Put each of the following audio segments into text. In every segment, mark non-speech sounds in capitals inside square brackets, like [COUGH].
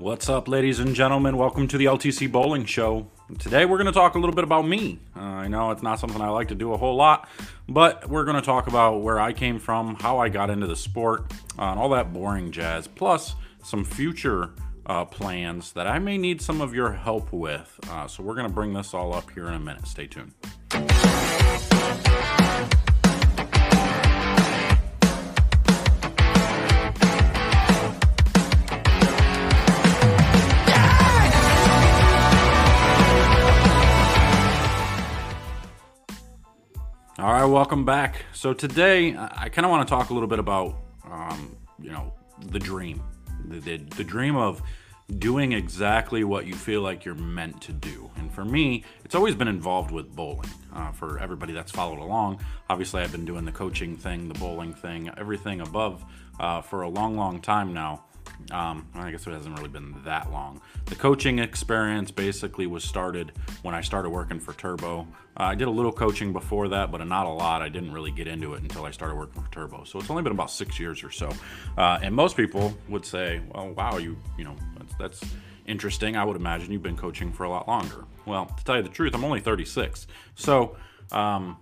What's up, ladies and gentlemen? Welcome to the LTC Bowling Show. Today, we're going to talk a little bit about me. Uh, I know it's not something I like to do a whole lot, but we're going to talk about where I came from, how I got into the sport, uh, and all that boring jazz, plus some future uh, plans that I may need some of your help with. Uh, so, we're going to bring this all up here in a minute. Stay tuned. Welcome back. So today, I kind of want to talk a little bit about, um, you know, the dream, the, the, the dream of doing exactly what you feel like you're meant to do. And for me, it's always been involved with bowling. Uh, for everybody that's followed along, obviously, I've been doing the coaching thing, the bowling thing, everything above uh, for a long, long time now. Um, I guess it hasn't really been that long. The coaching experience basically was started when I started working for Turbo. Uh, I did a little coaching before that, but not a lot. I didn't really get into it until I started working for Turbo. So it's only been about six years or so. Uh, and most people would say, "Well, wow, you you know that's, that's interesting. I would imagine you've been coaching for a lot longer." Well, to tell you the truth, I'm only 36. So um,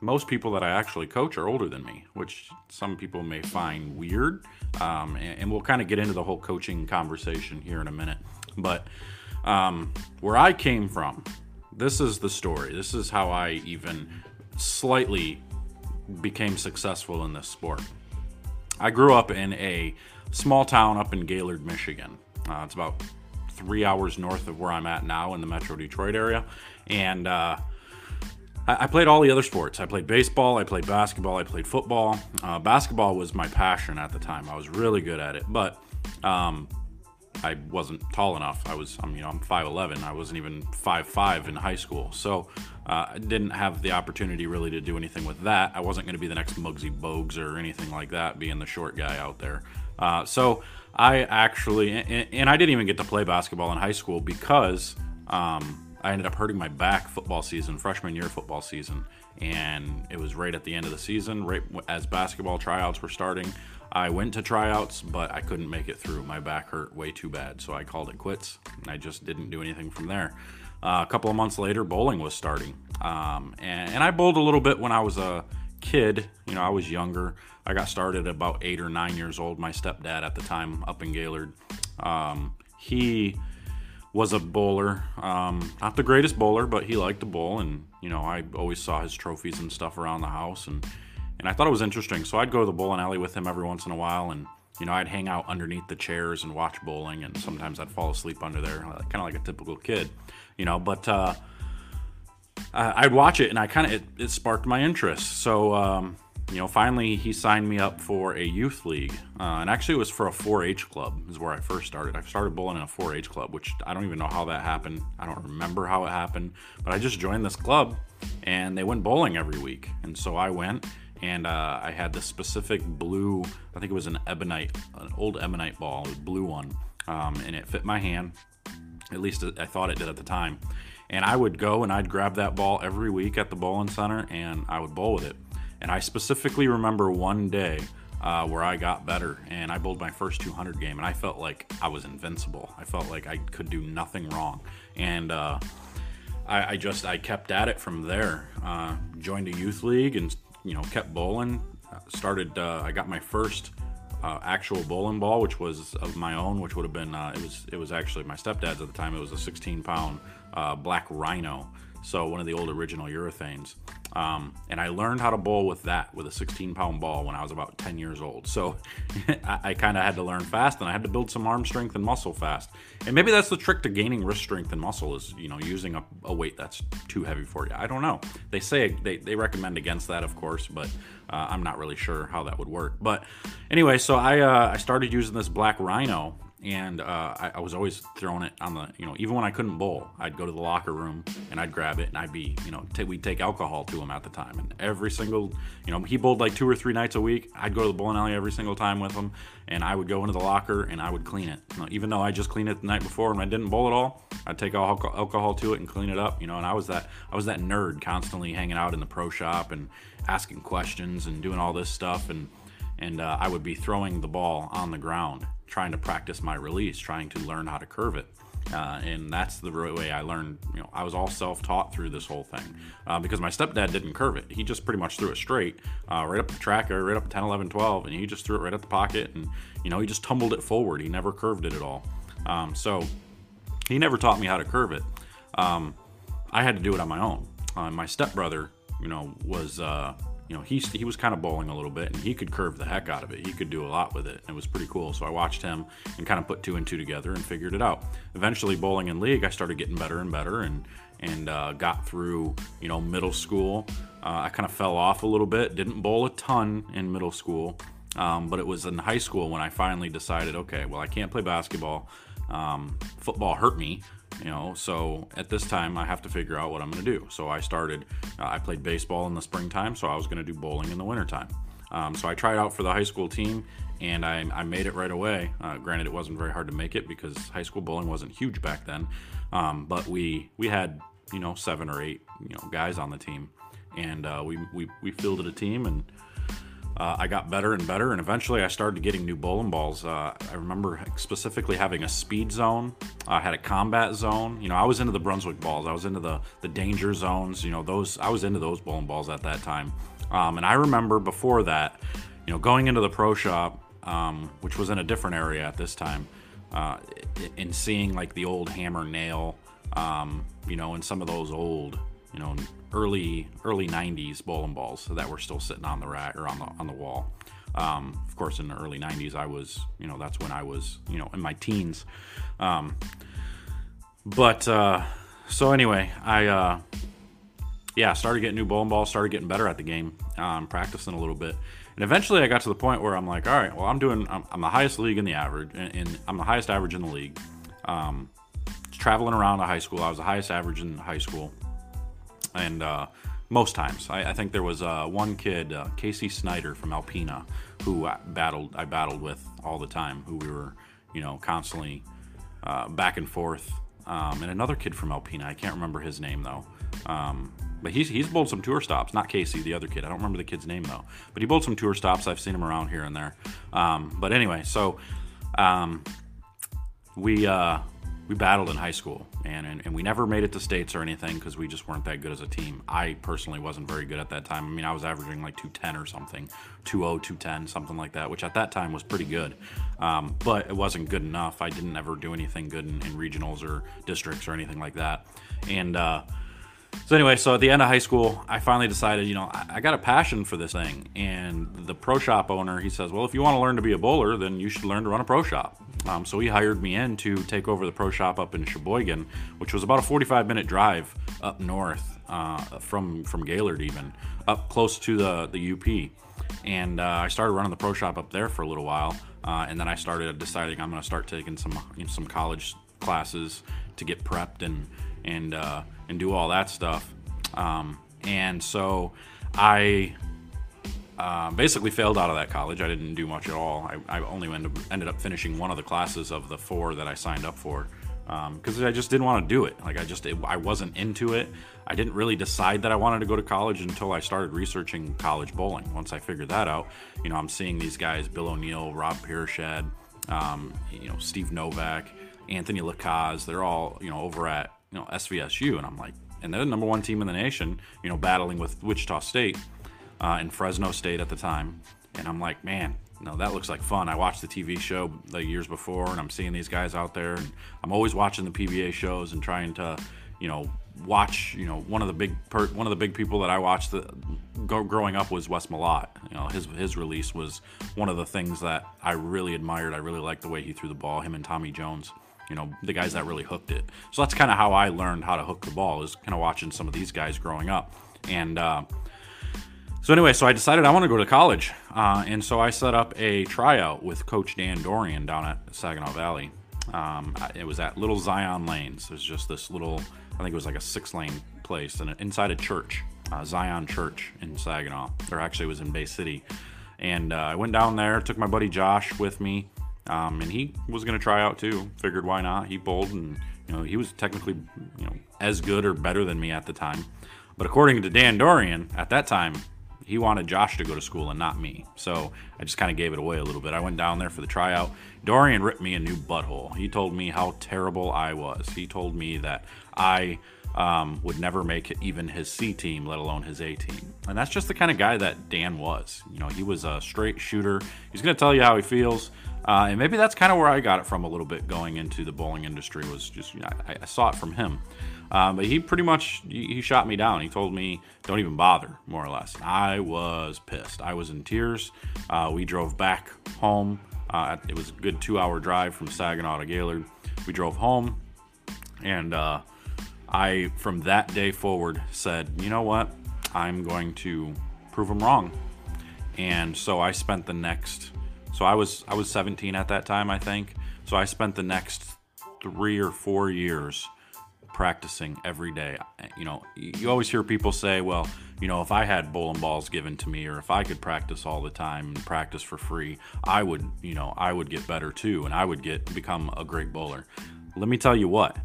most people that I actually coach are older than me, which some people may find weird. Um, and, and, we'll kind of get into the whole coaching conversation here in a minute. But um, where I came from, this is the story. This is how I even slightly became successful in this sport. I grew up in a small town up in Gaylord, Michigan. Uh, it's about three hours north of where I'm at now in the Metro Detroit area. And uh, I, played all the other sports. I played baseball, I played basketball, I played football. Uh, basketball was my passion at the time. I was really good at it, but um, I wasn't tall enough. I was, I mean, I'm 5'11. I wasn't even 5'5 in high school. So uh, I didn't have the opportunity really to do anything with that. I wasn't going to be the next Muggsy Bogues or anything like that, being the short guy out there. Uh, so I actually, and, and, I didn't even get to play basketball in high school because um, I ended up hurting my back football season, freshman year football season, and it was right at the end of the season, right as basketball tryouts were starting. I went to tryouts, but I couldn't make it through. My back hurt way too bad, so I called it quits. And I just didn't do anything from there. Uh, a couple of months later, bowling was starting, um, and, and I bowled a little bit when I was a kid. You know, I was younger. I got started about eight or nine years old. My stepdad at the time up in Gaylord, um, he was a bowler. Um, not the greatest bowler, but he liked to bowl, and you know I always saw his trophies and stuff around the house, and and I thought it was interesting. So I'd go to the bowling alley with him every once in a while, and you know I'd hang out underneath the chairs and watch bowling, and sometimes I'd fall asleep under there, kind of like a typical kid, you know. But uh, I'd watch it, and I kind of it, it, sparked my interest. So. Um, you know, finally he signed me up for a youth league, uh, and actually it was for a 4-H club. Is where I first started. I started bowling in a 4-H club, which I don't even know how that happened. I don't remember how it happened, but I just joined this club, and they went bowling every week, and so I went, and uh, I had this specific blue. I think it was an ebonite, an old ebonite ball, a blue one, um, and it fit my hand. At least I thought it did at the time. And I would go and I'd grab that ball every week at the bowling center, and I would bowl with it and I specifically remember one day uh, where I got better and I bowled my first 200 game and I felt like I was invincible. I felt like I could do nothing wrong. And uh, I, I, just, I kept at it from there. Uh, joined a youth league and, you know, kept bowling. Started, uh, I got my first uh, actual bowling ball, which was of my own, which would have been, uh, it was, it was actually my stepdad's at the time. It was a 16 pound black rhino. So one of the old original urethanes. Um, and I learned how to bowl with that, with a 16 pound ball when I was about 10 years old. So [LAUGHS] I, I kind of had to learn fast and I had to build some arm strength and muscle fast. And maybe that's the trick to gaining wrist strength and muscle is, you know, using a, a weight that's too heavy for you. I don't know. They say they, they recommend against that, of course, but uh, I'm not really sure how that would work. But anyway, so I, uh, I started using this black rhino and uh, I, I, was always throwing it on the, you know, even when I couldn't bowl, I'd go to the locker room and I'd grab it and I'd be, you know, t- we'd take alcohol to him at the time. And every single, you know, he bowled like two or three nights a week. I'd go to the bowling alley every single time with him and I would go into the locker and I would clean it. You know, even though I just cleaned it the night before and I didn't bowl at all, I'd take alcohol to it and clean it up, you know. And I was that, I was that nerd constantly hanging out in the pro shop and asking questions and doing all this stuff and and uh, I would be throwing the ball on the ground, trying to practice my release, trying to learn how to curve it. Uh, and that's the way I learned. You know, I was all self-taught through this whole thing uh, because my stepdad didn't curve it. He just pretty much threw it straight, uh, right up the tracker, right up 10, 11, 12, and he just threw it right at the pocket, and you know, he just tumbled it forward. He never curved it at all. Um, so he never taught me how to curve it. Um, I had to do it on my own. Uh, my stepbrother, you know, was uh, you know, he, he was kind of bowling a little bit and he could curve the heck out of it. He could do a lot with it. And it was pretty cool. So I watched him and kind of put two and two together and figured it out. Eventually, bowling in league, I started getting better and better and and uh, got through, you know, middle school. Uh, I kind of fell off a little bit. Didn't bowl a ton in middle school, um, but it was in high school when I finally decided, okay, well, I can't play basketball. Um, football hurt me, you know so at this time i have to figure out what i'm going to do. So i started uh, i played baseball in the springtime so i was going to do bowling in the wintertime. Um, so i tried out for the high school team and i, I made it right away. Uh, granted it wasn't very hard to make it because high school bowling wasn't huge back then. Um, but we we had you know seven or eight you know guys on the team. And uh, we, we we fielded a team and uh, I got better and better, and eventually I started getting new bowling balls. Uh, I remember specifically having a speed zone. I had a combat zone. You know, I was into the Brunswick balls. I was into the the danger zones. You know, those I was into those bowling balls at that time. Um, and I remember before that, you know, going into the pro shop, um, which was in a different area at this time, uh, and seeing like the old hammer nail, um, you know, and some of those old you know, early early 90s bowling balls that were still sitting on the rack or on the on the wall. Um, of course, in the early 90s, I was, you know, that's when I was, you know, in my teens. Um, but uh, so anyway, I uh, yeah started getting new bowling balls, started getting better at the game, um, practicing a little bit, and eventually I got to the point where I'm like, all right, well, I'm doing, I'm, I'm the highest league in the average, and, I'm the highest average in the league. Um, traveling around the high school, I was the highest average in high school and uh, most times. I, I, think there was uh, one kid, uh, Casey Snyder from Alpena, who I battled. I battled with all the time. Who we were, you know, constantly uh, back and forth. Um, and another kid from Alpena. I can't remember his name though. Um, but he's he's bowled some tour stops. Not Casey, the other kid. I don't remember the kid's name though. But he bowled some tour stops. I've seen him around here and there. Um, but anyway, so um, we uh, we battled in high school and, and, and we never made it to states or anything because we just weren't that good as a team. I personally wasn't very good at that time. I mean i was averaging like 210 or something 20 210 something like that which at that time was pretty good. Um, but it wasn't good enough. I didn't ever do anything good in, in regionals or districts or anything like that. And uh, so anyway, so at the end of high school, I finally decided, you know, I, I, got a passion for this thing. And the pro shop owner, he says, well, if you want to learn to be a bowler, then you should learn to run a pro shop. Um, so he hired me in to take over the pro shop up in Cheboygan, which was about a 45 minute drive up north uh, from from Gaylord, even up close to the the UP. And uh, I started running the pro shop up there for a little while, uh, and then I started deciding I'm going to start taking some you know, some college classes to get prepped and and uh, and do all that stuff. Um, and so I uh, basically failed out of that college. I didn't do much at all. I, I only ended, ended up finishing one of the classes of the four that I signed up for Um because um, I just didn't want to do it. Like I just it, I wasn't into it. I didn't really decide that I wanted to go to college until I started researching college bowling. Once I figured that out, you know, I'm seeing these guys: Bill O'Neill, Rob Piershed, um, you know, Steve Novak, Anthony LaCaze. They're all you know over at you know SVSU, and I'm like, and they're the number one team in the nation, you know, battling with Wichita State uh, and Fresno State at the time, and I'm like, man, no, that looks like fun. I watched the TV show the years before, and I'm seeing these guys out there, and I'm always watching the PBA shows and trying to, you know, watch. You know, one of the big per, one of the big people that I watched the, go, growing up was Wes Malott. You know, his his release was one of the things that I really admired. I really liked the way he threw the ball. Him and Tommy Jones you know the guys that really hooked it. So that's kind of how i learned how to hook the ball is kind of watching some of these guys growing up. And uh, so anyway so i decided i want to go to college. Uh, and so i set up a tryout with coach dan dorian down at saginaw valley. Um, it was at little zion lanes. There's just this little i think it was like a six lane place and inside a church uh, zion church in saginaw. Or actually was in bay city. And uh, i went down there took my buddy josh with me um, and he was going to try out too. Figured why not? He bowled, and you know he was technically you know as good or better than me at the time. But according to Dan Dorian, at that time, he wanted Josh to go to school and not me. So I just kind of gave it away a little bit. I went down there for the tryout. Dorian ripped me a new butthole. He told me how terrible I was. He told me that I um, would never make even his C team, let alone his A team. And that's just the kind of guy that Dan was. You know, he was a straight shooter. He's going to tell you how he feels. Uh, and maybe that's kind of where I got it from a little bit going into the bowling industry was just, you know, I, I saw it from him. Um, but he pretty much he, he, shot me down. He told me, "Don't even bother," more or less. I was pissed. I was in tears. Uh, we drove back home. Uh, it was a good two-hour drive from Saginaw to Gaylord. We drove home, and uh, I, from that day forward, said, "You know what? I'm going to prove him wrong." And so I spent the next. So I was I was 17 at that time, I think. So I spent the next three or four years practicing every day. You know, you always hear people say, well, you know, if I had bowling balls given to me or if I could practice all the time and practice for free, I would, you know, I would get better too and I would get become a great bowler. Let me tell you what.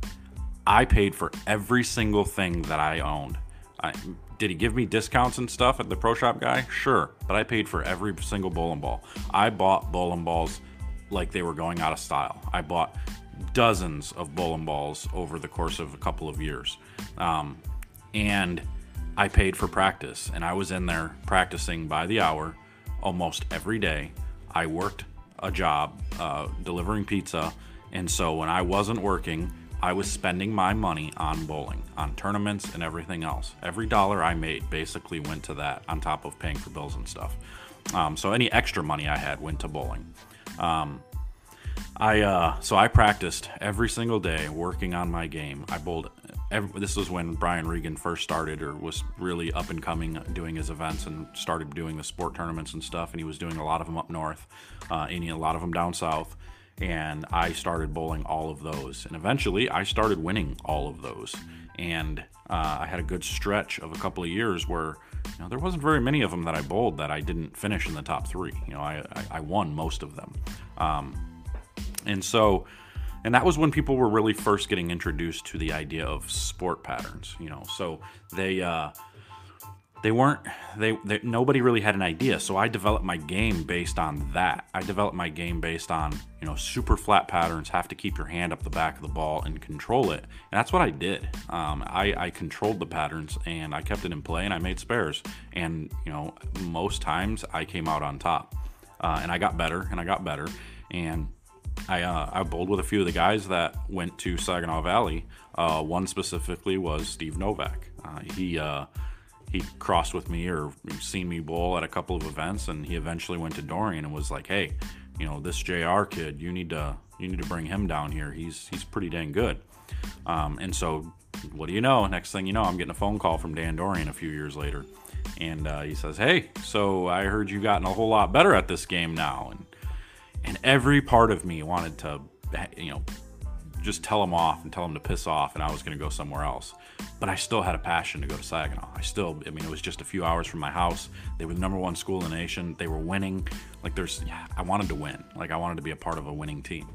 I paid for every single thing that I owned. I, did he give me discounts and stuff at the pro shop guy? Sure, but I paid for every single bowling ball. I bought bowling balls like they were going out of style. I bought dozens of bowling balls over the course of a couple of years. Um, and I paid for practice, and I was in there practicing by the hour almost every day. I worked a job uh, delivering pizza, and so when I wasn't working, I was spending my money on bowling, on tournaments, and everything else. Every dollar I made basically went to that, on top of paying for bills and stuff. Um, so any extra money I had went to bowling. Um, I uh, so I practiced every single day working on my game. I bowled. Every, this was when Brian Regan first started, or was really up and coming, doing his events and started doing the sport tournaments and stuff. And he was doing a lot of them up north, uh, and a lot of them down south. And I started bowling all of those, and eventually I started winning all of those. And uh, I had a good stretch of a couple of years where you know, there wasn't very many of them that I bowled that I didn't finish in the top three. You know, I, I, I won most of them. Um, and so, and that was when people were really first getting introduced to the idea of sport patterns, you know. So they uh, they weren't they, they, nobody really had an idea. So I developed my game based on that. I developed my game based on you know super flat patterns. Have to keep your hand up the back of the ball and control it. And that's what I did. Um, I, I controlled the patterns and I kept it in play and I made spares. And you know most times I came out on top. Uh, and I got better and I got better and I uh, I bowled with a few of the guys that went to Saginaw Valley. Uh, one specifically was Steve Novak. Uh, he he crossed with me or seen me bowl at a couple of events, and he eventually went to Dorian and was like, "Hey, you know this Jr. kid, you need to you need to bring him down here. He's he's pretty dang good." Um, and so, what do you know? Next thing you know, I'm getting a phone call from Dan Dorian a few years later, and uh, he says, "Hey, so I heard you've gotten a whole lot better at this game now." And and every part of me wanted to, you know, just tell him off and tell him to piss off, and I was going to go somewhere else. But I still had a passion to go to Saginaw. I still, I mean, it was just a few hours from my house. They were the number one school in the nation. They were winning. Like, there's, yeah, I wanted to win. Like, I wanted to be a part of a winning team.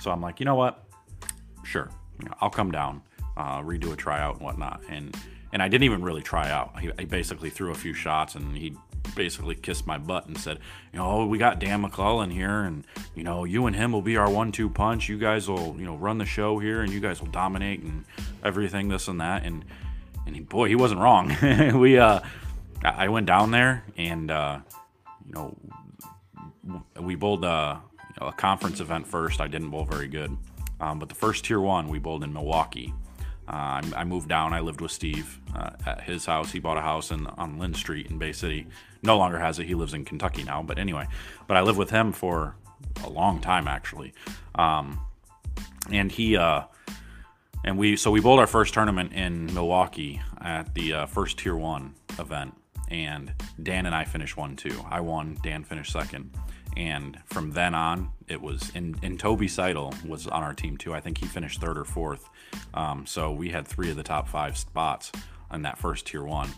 So I'm like, you know what? Sure, I'll come down, uh, redo a tryout and whatnot. And and I didn't even really try out. He, basically threw a few shots and he basically kissed my butt and said, you know, we got Dan MacLelland here, and you know, you and him will be our one-two punch. You guys will, you know, run the show here, and you guys will dominate and everything, this and that. And and he, boy, he wasn't wrong. [LAUGHS] we, uh, I went down there, and uh, you know, we bowled uh, a conference event first. I didn't bowl very good, um, but the first tier one we bowled in Milwaukee. Uh, I moved down. I lived with Steve uh, at his house. He bought a house in, on Lynn Street in Bay City. No longer has it. He lives in Kentucky now. But anyway, but I lived with him for a long time actually. Um, and he uh, and we so we bowled our first tournament in Milwaukee at the uh, first Tier One event, and Dan and I finished one two. I won. Dan finished second. And from then on, it was and, and Toby Seidel was on our team too. I think he finished third or fourth. Um, so we had three of the top five spots on that first tier one,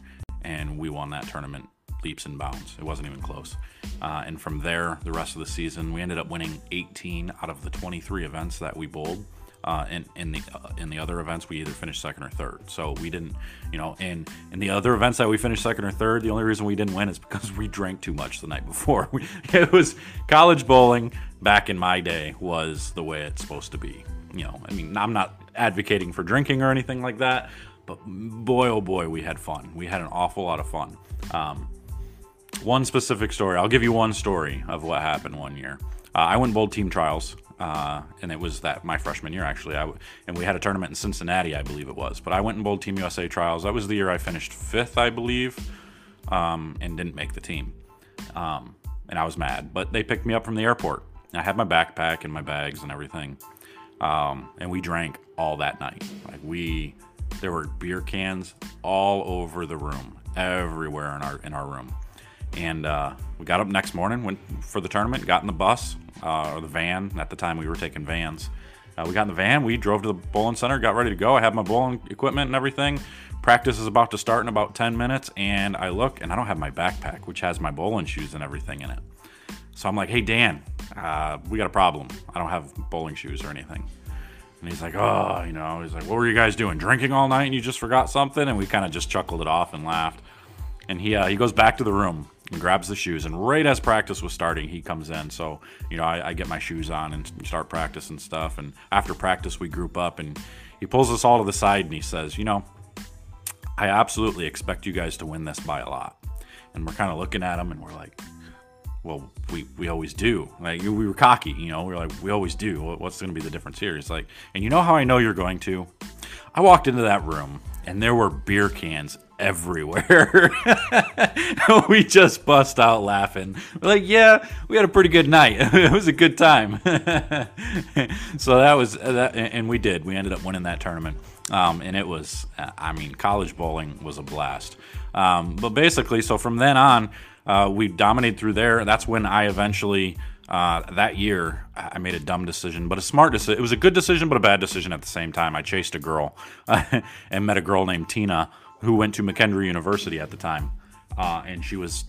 and we won that tournament leaps and bounds. It wasn't even close. Uh, and from there, the rest of the season, we ended up winning 18 out of the 23 events that we bowled. Uh, in in the uh, in the other events, we either finished second or third. So we didn't, you know, and in the other events that we finished second or third, the only reason we didn't win is because we drank too much the night before. [LAUGHS] it was college bowling back in my day was the way it's supposed to be. You know, I mean, I'm not advocating for drinking or anything like that, but boy, oh boy, we had fun. We had an awful lot of fun. Um, one specific story. I'll give you one story of what happened one year. Uh, I went bowled team trials, uh, and it was that my freshman year actually. I, and we had a tournament in Cincinnati, I believe it was. But I went and bowled Team USA trials. That was the year I finished fifth, I believe, um, and didn't make the team. Um, and I was mad, but they picked me up from the airport. I had my backpack and my bags and everything, um, and we drank all that night. Like we, there were beer cans all over the room, everywhere in our in our room. And uh, we got up next morning, went for the tournament, got in the bus uh, or the van. At the time, we were taking vans. Uh, we got in the van, we drove to the bowling center, got ready to go. I had my bowling equipment and everything. Practice is about to start in about 10 minutes, and I look and I don't have my backpack, which has my bowling shoes and everything in it. So I'm like, hey, Dan, uh, we got a problem. I don't have bowling shoes or anything. And he's like, oh, you know, he's like, what were you guys doing? Drinking all night and you just forgot something? And we kind of just chuckled it off and laughed. And he, uh, he goes back to the room and grabs the shoes. And right as practice was starting, he comes in. So, you know, I, I get my shoes on and start practice and stuff. And after practice, we group up and he pulls us all to the side and he says, you know, I absolutely expect you guys to win this by a lot. And we're kind of looking at him and we're like, well, we, we always do. Like we were cocky, you know. We are like, we always do. What's going to be the difference here? It's like, and you know how I know you're going to? I walked into that room and there were beer cans everywhere. [LAUGHS] we just bust out laughing. We're like, yeah, we had a pretty good night. [LAUGHS] it was a good time. [LAUGHS] so that was uh, that, and we did. We ended up winning that tournament. Um, and it was, I mean, college bowling was a blast. Um, but basically, so from then on, uh, we dominated through there. That's when I eventually. Uh, that year, I made a dumb decision, but a smart decision. It was a good decision, but a bad decision at the same time. I chased a girl and met a girl named Tina who went to McKendree University at the time, uh, and she was.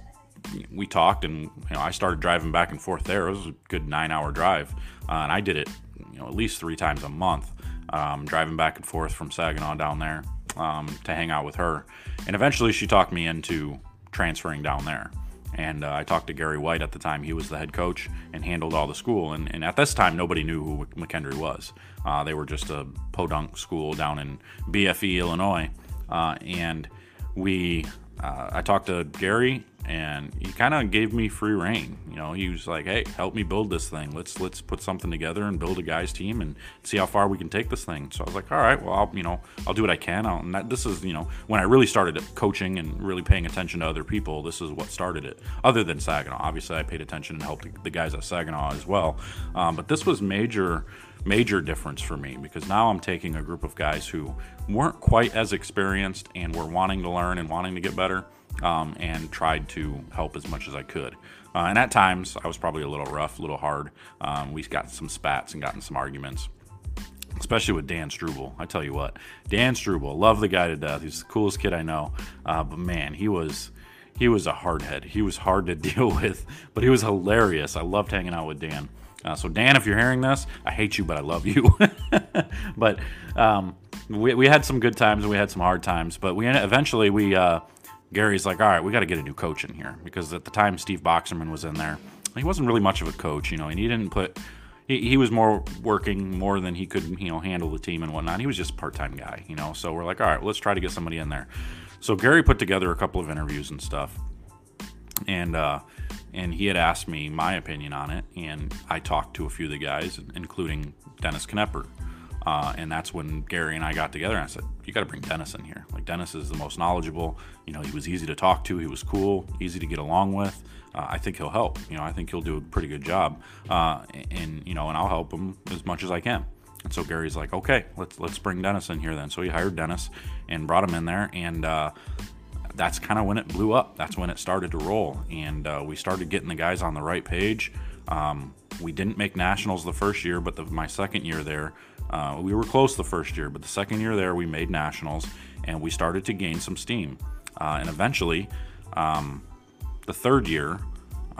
We talked, and you know, I started driving back and forth there. It was a good nine-hour drive, uh, and I did it, you know, at least three times a month, um, driving back and forth from Saginaw down there um, to hang out with her. And eventually, she talked me into transferring down there. And uh, I talked to Gary White at the time. He was the head coach and handled all the school. And, and at this time, nobody knew who McKendree was. Uh, they were just a podunk school down in BFE, Illinois. Uh, and we, uh, I talked to Gary, and he kind of gave me free reign. You know, he was like, "Hey, help me build this thing. Let's let's put something together and build a guys team and see how far we can take this thing." So I was like, "All right, well, I'll, you know, I'll do what I can." I'll, and that, this is, you know, when I really started coaching and really paying attention to other people. This is what started it. Other than Saginaw, obviously, I paid attention and helped the guys at Saginaw as well. Um, but this was major major difference for me because now I'm taking a group of guys who weren't quite as experienced and were wanting to learn and wanting to get better um, and tried to help as much as I could. Uh, and at times, I was probably a little rough, a little hard. Um, we got some spats and gotten some arguments especially with Dan Struble. I tell you what, Dan Struble, love the guy to death. He's the coolest kid I know. Uh, but man, he was he was a hardhead. He was hard to [LAUGHS] deal with, but he was hilarious. I loved hanging out with Dan. Uh, so Dan, if you're hearing this, I hate you, but I love you. [LAUGHS] but um, we, we had some good times and we had some hard times. But we eventually we uh, Gary's like, all right, we got to get a new coach in here because at the time Steve Boxerman was in there. He wasn't really much of a coach, you know, and he didn't put. He, he was more working more than he could, you know, handle the team and whatnot. He was just a part-time guy, you know. So we're like, all right, let's try to get somebody in there. So Gary put together a couple of interviews and stuff, and uh, and he had asked me my opinion on it, and I talked to a few of the guys, including Dennis Knepper. Uh, and that's when Gary and I got together and I said, You got to bring Dennis in here. Like, Dennis is the most knowledgeable. You know, he was easy to talk to, he was cool, easy to get along with. Uh, I think he'll help. You know, I think he'll do a pretty good job. Uh, and, you know, and I'll help him as much as I can. And so Gary's like, Okay, let's, let's bring Dennis in here then. So he hired Dennis and brought him in there. And, uh, that's kind of when it blew up. That's when it started to roll, and uh, we started getting the guys on the right page. Um, we didn't make nationals the first year, but the, my second year there, uh, we were close the first year, but the second year there, we made nationals, and we started to gain some steam. Uh, and eventually, um, the third year,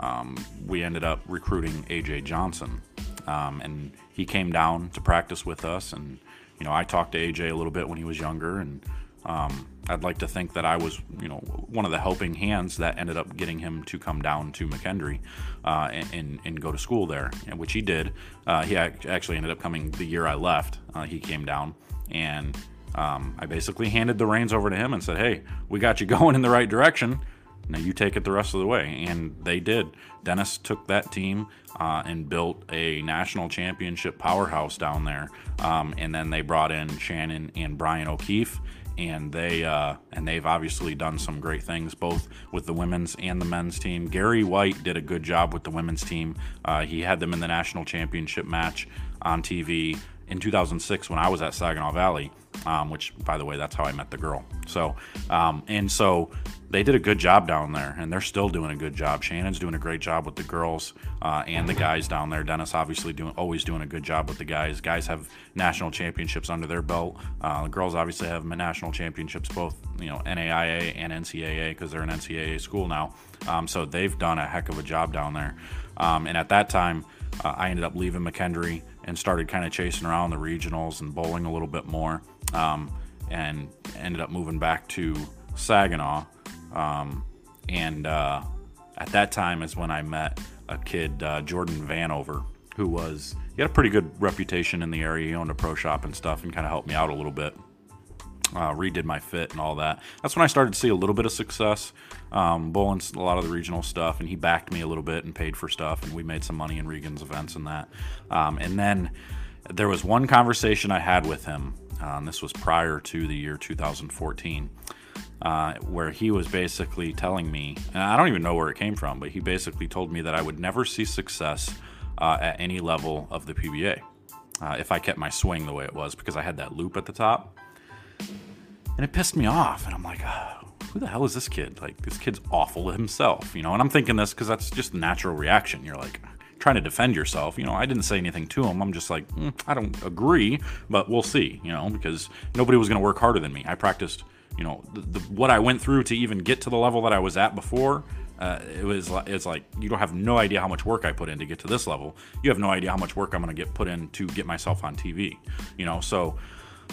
um, we ended up recruiting AJ Johnson. um, and he came down to practice with us. And you know, I talked to AJ a little bit when he was younger, and um, I'd like to think that I was, you know, one of the helping hands that ended up getting him to come down to McKendree uh, and, and, go to school there, which he did. Uh, he actually ended up coming the year I left. Uh, he came down, and um, I basically handed the reins over to him and said, "Hey, we got you [LAUGHS] going in the right direction." Now you take it the rest of the way. And they did. Dennis took that team uh, and built a national championship powerhouse down there. Um, and then they brought in Shannon and Bryan O'Keefe. And they uh, and they've obviously done some great things both with the women's and the men's team. Gary White did a good job with the women's team. Uh, he had them in the national championship match on TV in 2006 when I was at Saginaw Valley, um, which, by the way, that's how I met the girl. So, um, and so they did a good job down there, and they're still doing a good job. Shannon's doing a great job with the girls uh, and the guys down there. Dennis obviously doing always doing a good job with the guys. Guys have national championships under their belt. Uh, the girls obviously have national championships, both you know NAIA and NCAA because they're an NCAA school now. Um, so they've done a heck of a job down there. Um, and at that time, uh, I ended up leaving McKendree and started kind of chasing around the regionals and bowling a little bit more. Um, and ended up moving back to Saginaw. Um, and uh, at that time is when I met a kid, uh, Jordan Vanover, who was he had a pretty good reputation in the area. He owned a pro shop and stuff, and kind of helped me out a little bit uh, redid my fit and all that. That's when I started to see a little bit of success, um, bowling a lot of the regional stuff, and he backed me a little bit and paid for stuff, and we made some money in Regan's events and that. Um, and then there was one conversation I had with him, and this was prior to the year 2014. Uh, where he was basically telling me, and I don't even know where it came from, but he basically told me that I would never see success uh, at any level of the PBA uh, if I kept my swing the way it was because I had that loop at the top and it pissed me off. And I'm like, oh, who the hell is this kid? Like, this kid's awful himself, you know? And I'm thinking this because that's just the natural reaction. You're like, trying to defend yourself. You know, I didn't say anything to him. I'm just like, mm, I don't agree, but we'll see, you know, because nobody was going to work harder than me. I practiced, you know, the, the, what I went through to even get to the level that I was at before. Uh, it was it's like you don't have no idea how much work I put in to get to this level. You have no idea how much work I'm going to get put in to get myself on TV. You know, so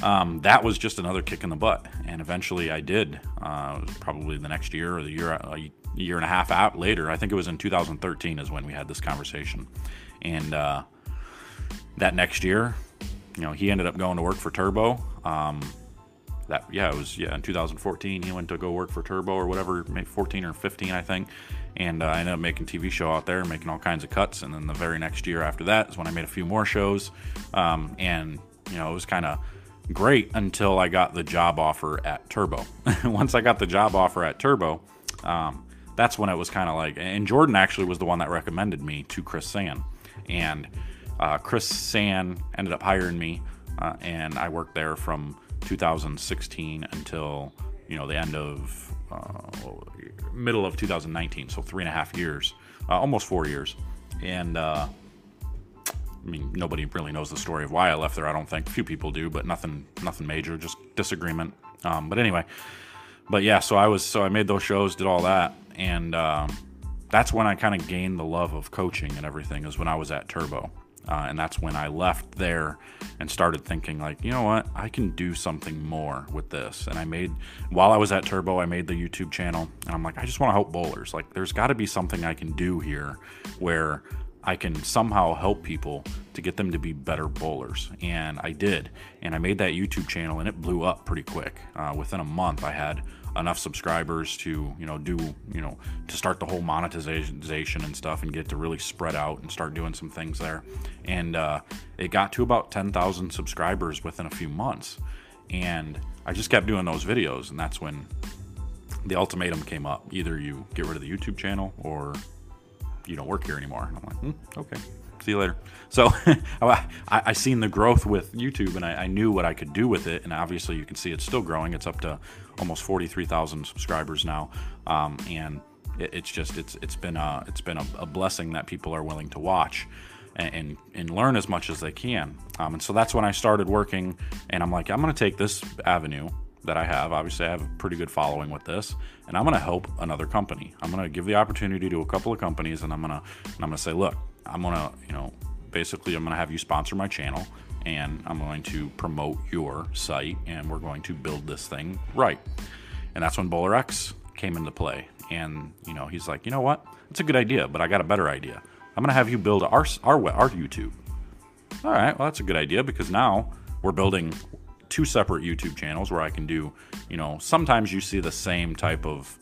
um, that was just another kick in the butt. And eventually I did. Uh, probably the next year or the year, a year and a half out later. I think it was in 2013 is when we had this conversation. And uh, that next year, you know, he ended up going to work for Turbo. Um, that yeah, it was yeah in 2014 he went to go work for Turbo or whatever, maybe 14 or 15 I think, and uh, I ended up making TV show out there, making all kinds of cuts. And then the very next year after that is when I made a few more shows, um, and you know it was kind of great until I got the job offer at Turbo. [LAUGHS] Once I got the job offer at Turbo, um, that's when it was kind of like, and Jordan actually was the one that recommended me to Chris Sand. And uh, Chris Sand ended up hiring me, uh, and I worked there from 2016 until, you know, the end of, uh, middle of 2019. So three and a half years, uh, almost four years. And, uh, I mean, nobody really knows the story of why I left there. I don't think. Few people do, but nothing, nothing major. Just disagreement. Um, but anyway, but yeah. So I was, so I made those shows, did all that, and um, that's when I kind of gained the love of coaching and everything. Is when I was at Turbo, uh, and that's when I left there and started thinking like, you know what, I can do something more with this. And I made, while I was at Turbo, I made the YouTube channel, and I'm like, I just want to help bowlers. Like, there's got to be something I can do here where I can somehow help people to get them to be better bowlers. And I did. And I made that YouTube channel and it blew up pretty quick. Uh, within a month, I had enough subscribers to, you know, do, you know, to start the whole monetization and stuff and get to really spread out and start doing some things there. And uh, it got to about 10,000 subscribers within a few months. And I just kept doing those videos. And that's when the ultimatum came up either you get rid of the YouTube channel or you don't work here anymore. And I'm like, hmm, okay, see you later. So [LAUGHS] I, I seen the growth with YouTube, and I, I, knew what I could do with it. And obviously, you can see it's still growing. It's up to almost 43,000 subscribers now, um, and it, it's just it's it's been a it's been a, a blessing that people are willing to watch. And, and, and learn as much as they can. Um, and so that's when I started working, and I'm like, I'm going to take this avenue that I have. Obviously, I have a pretty good following with this, and I'm going to help another company. I'm going to give the opportunity to a couple of companies, and I'm going to and I'm going to say, look, I'm going to you know basically, I'm going to have you sponsor my channel and I'm going to promote your site and we're going to build this thing right. And that's when Bowler X came into play. And, you know, he's like, you know what? It's a good idea, but I got a better idea. I'm going to have you build our, our, our YouTube. All right, well, that's a good idea because now we're building two separate YouTube channels where I can do, you know, sometimes you see the same type of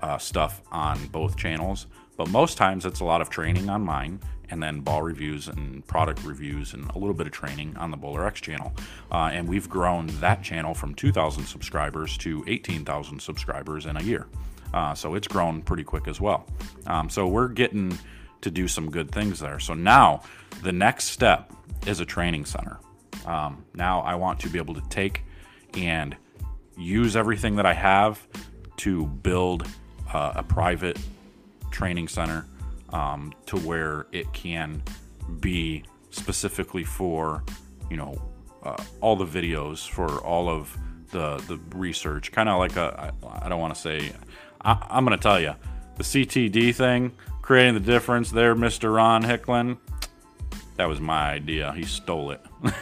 uh, stuff on both channels, but most times it's a lot of training on mine and then ball reviews and product reviews and a little bit of training on the Bowler X channel. Uh, and we've grown that channel from 2,000 subscribers to 18,000 subscribers in a year. Uh, so it's grown pretty quick as well. Um, so we're getting to do some good things there. So now the next step is a training center. Um, now I want to be able to take and use everything that I have to build uh, a private training center um, to where it can be specifically for, you know, uh, all the videos for all of the the research. Kind of like a, I, I don't want to say, I, I'm going to tell you, the CTD thing, creating the difference there, Mr. Ron Hickland. That was my idea. He stole it. [LAUGHS]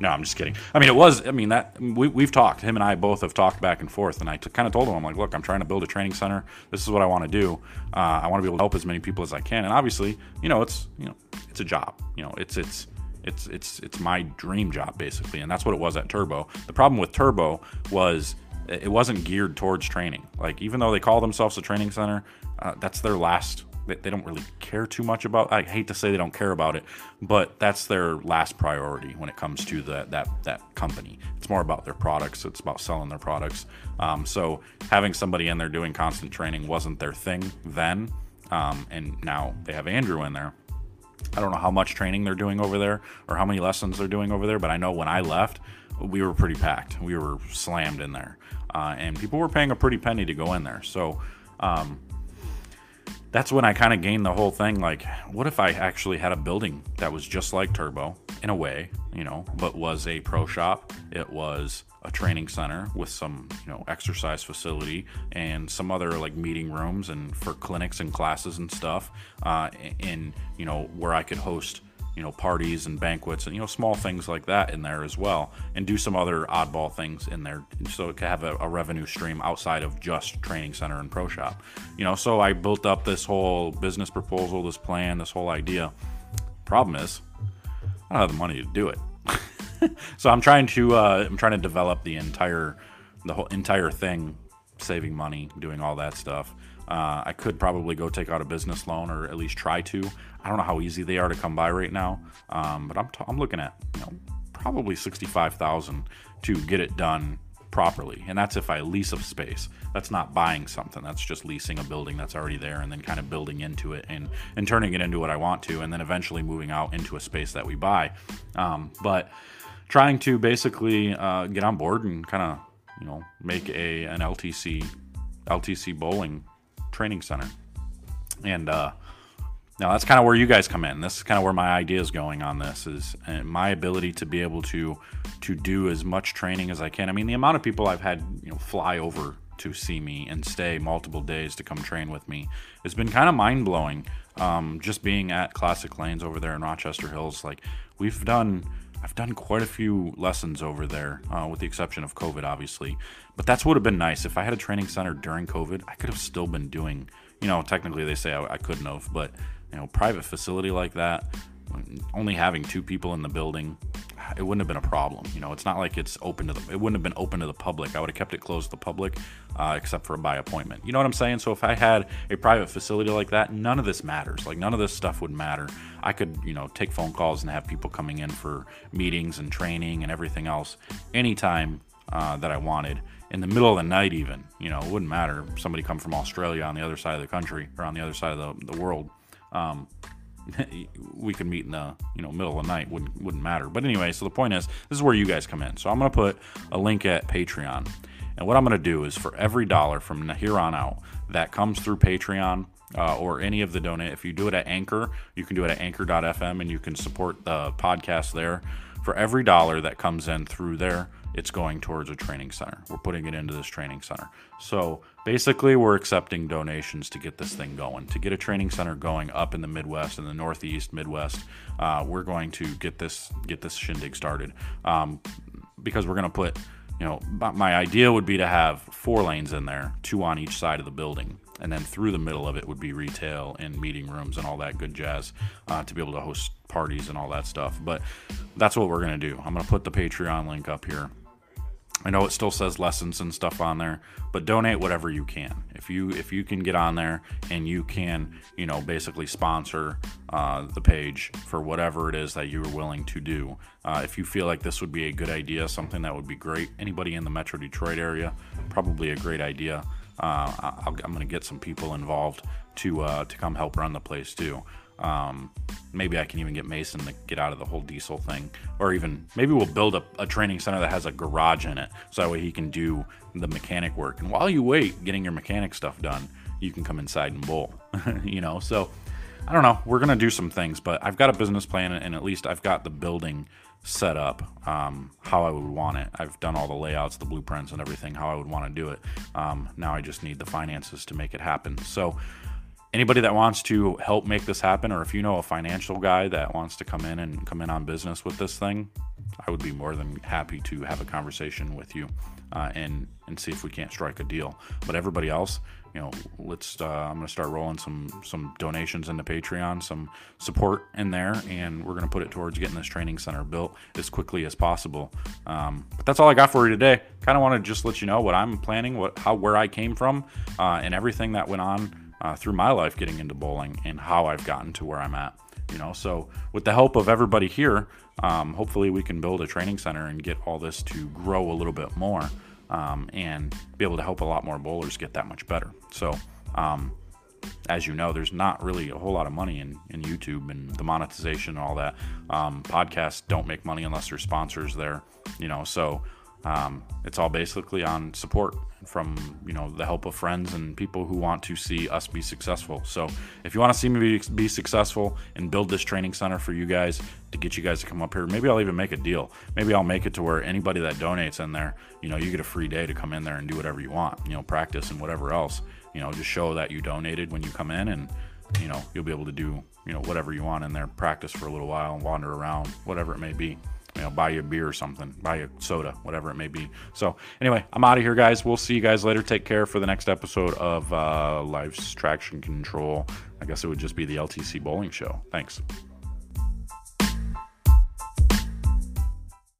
no, I'm just kidding. I mean, it was. I mean, that we we've talked. Him and I both have talked back and forth, and I t- kind of told him, I'm like, look, I'm trying to build a training center. This is what I want to do. Uh, I want to be able to help as many people as I can, and obviously, you know, it's you know, it's a job. You know, it's it's it's it's it's my dream job basically, and that's what it was at Turbo. The problem with Turbo was it wasn't geared towards training. Like even though they call themselves a training center, uh, that's their last they don't really care too much about. I hate to say they don't care about it, but that's their last priority when it comes to the, that that company. It's more about their products. It's about selling their products. Um, so having somebody in there doing constant training wasn't their thing then, um, and now they have Andrew in there. I don't know how much training they're doing over there or how many lessons they're doing over there, but I know when I left, we were pretty packed. We were slammed in there, uh, and people were paying a pretty penny to go in there. So. Um, that's when I kind of gained the whole thing. Like, what if I actually had a building that was just like Turbo in a way, you know, but was a pro shop? It was a training center with some, you know, exercise facility and some other like meeting rooms and for clinics and classes and stuff. Uh, and, you know, where I could host you know parties and banquets and you know small things like that in there as well and do some other oddball things in there so it could have a, a, revenue stream outside of just training center and pro shop. You know so i built up this whole business proposal this plan this whole idea. Problem is i don't have the money to do it. [LAUGHS] So i'm trying to uh, i'm trying to develop the entire the whole entire thing saving money doing all that stuff uh, I could probably go take out a business loan or at least try to. I don't know how easy they are to come by right now, um, but I'm, t- I'm looking at you know probably sixty five thousand to get it done properly, and that's if I lease a space. That's not buying something. That's just leasing a building that's already there and then kind of building into it and and turning it into what I want to, and then eventually moving out into a space that we buy. Um, but trying to basically uh, get on board and kind of you know make a an LTC LTC bowling training center. And uh, now that's kind of where you guys come in. This is kind of where my idea is going on this is my ability to be able to to do as much training as I can. I mean, the amount of people I've had you know fly over to see me and stay multiple days to come train with me has been kind of mind blowing. Um, just being at Classic Lanes over there in Rochester Hills, like we've done. I've done quite a few lessons over there, uh, with the exception of COVID, obviously. But that's would have been nice if I had a training center during COVID. I could have still been doing, you know, technically they say I, I couldn't have, but you know, private facility like that, only having two people in the building, it wouldn't have been a problem. You know, it's not like it's open to the. It wouldn't have been open to the public. I would have kept it closed to the public, uh, except for by appointment. You know what I'm saying? So if I had a private facility like that, none of this matters. Like none of this stuff would matter. I could, you know, take phone calls and have people coming in for meetings and training and everything else anytime uh, that I wanted in the middle of the night even you know it wouldn't matter somebody come from australia on the other side of the country or on the other side of the, the world um, [LAUGHS] we could meet in the you know middle of the night wouldn't wouldn't matter. But anyway so the point is this is where you guys come in. So i'm to put a link at patreon. And what i'm to do is for every dollar from here on out that comes through patreon uh, or any of the donate if you do it at anchor you can do it at anchor.fm and you can support the podcast there. For every dollar that comes in through there it's going towards a training center. We're putting it into this training center. So basically, we're accepting donations to get this thing going, to get a training center going up in the Midwest, in the Northeast, Midwest. Uh, we're going to get this get this shindig started um, because we're going to put. You know, my idea would be to have four lanes in there, two on each side of the building, and then through the middle of it would be retail and meeting rooms and all that good jazz uh, to be able to host parties and all that stuff. But that's what we're gonna do. I'm gonna put the Patreon link up here. I know it still says lessons and stuff on there, but donate whatever you can. If you if you can get on there and you can, you know, basically sponsor uh, the page for whatever it is that you are willing to do. Uh, if you feel like this would be a good idea, something that would be great, anybody in the Metro Detroit area, probably a great idea. Uh, i am going to get some people involved to uh, to come help run the place too. Um, maybe I can even get Mason to get out of the whole diesel thing, or even maybe we'll build a, a, training center that has a garage in it, so that way he can do the mechanic work. And while you wait getting your mechanic stuff done, you can come inside and bowl. [LAUGHS] you know, so I don't know. We're gonna do some things, but I've got a business plan, and at least I've got the building set up um, how I would want it. I've done all the layouts, the blueprints, and everything how I would want to do it. Um, now I just need the finances to make it happen. So anybody that wants to help make this happen, or if you know a financial guy that wants to come in and come in on business with this thing, I would be more than happy to have a conversation with you uh, and and see if we can't strike a deal. But everybody else, you know, let's. Uh, I'm to start rolling some some donations into Patreon, some support in there, and we're to put it towards getting this training center built as quickly as possible. Um, but that's all I got for you today. Kind of want to just let you know what I'm planning, what how where I came from, uh, and everything that went on uh, through my life getting into bowling and how I've gotten to where I'm at. You know, so with the help of everybody here, um, hopefully we can build a training center and get all this to grow a little bit more um, and be able to help a lot more bowlers get that much better. So, um, as you know, there's not really a whole lot of money in, in YouTube and the monetization and all that. Um, podcasts don't make money unless there's sponsors there, you know, so um, it's all basically on support from you know the help of friends and people who want to see us be successful. So if you want to see me be, be successful and build this training center for you guys to get you guys to come up here, maybe I'll even make a deal. Maybe I'll make it to where anybody that donates in there, you know, you get a free day to come in there and do whatever you want, you know, practice and whatever else. You know, just show that you donated when you come in and you know you'll be able to do you know whatever you want in there practice for a little while and wander around whatever it may be you know, buy you a beer or something, buy you a soda, whatever it may be. So, anyway, I'm out of here, guys. We'll see you guys later. Take care for the next episode of uh, Life's Traction Control. I guess it would just be the LTC Bowling Show. Thanks.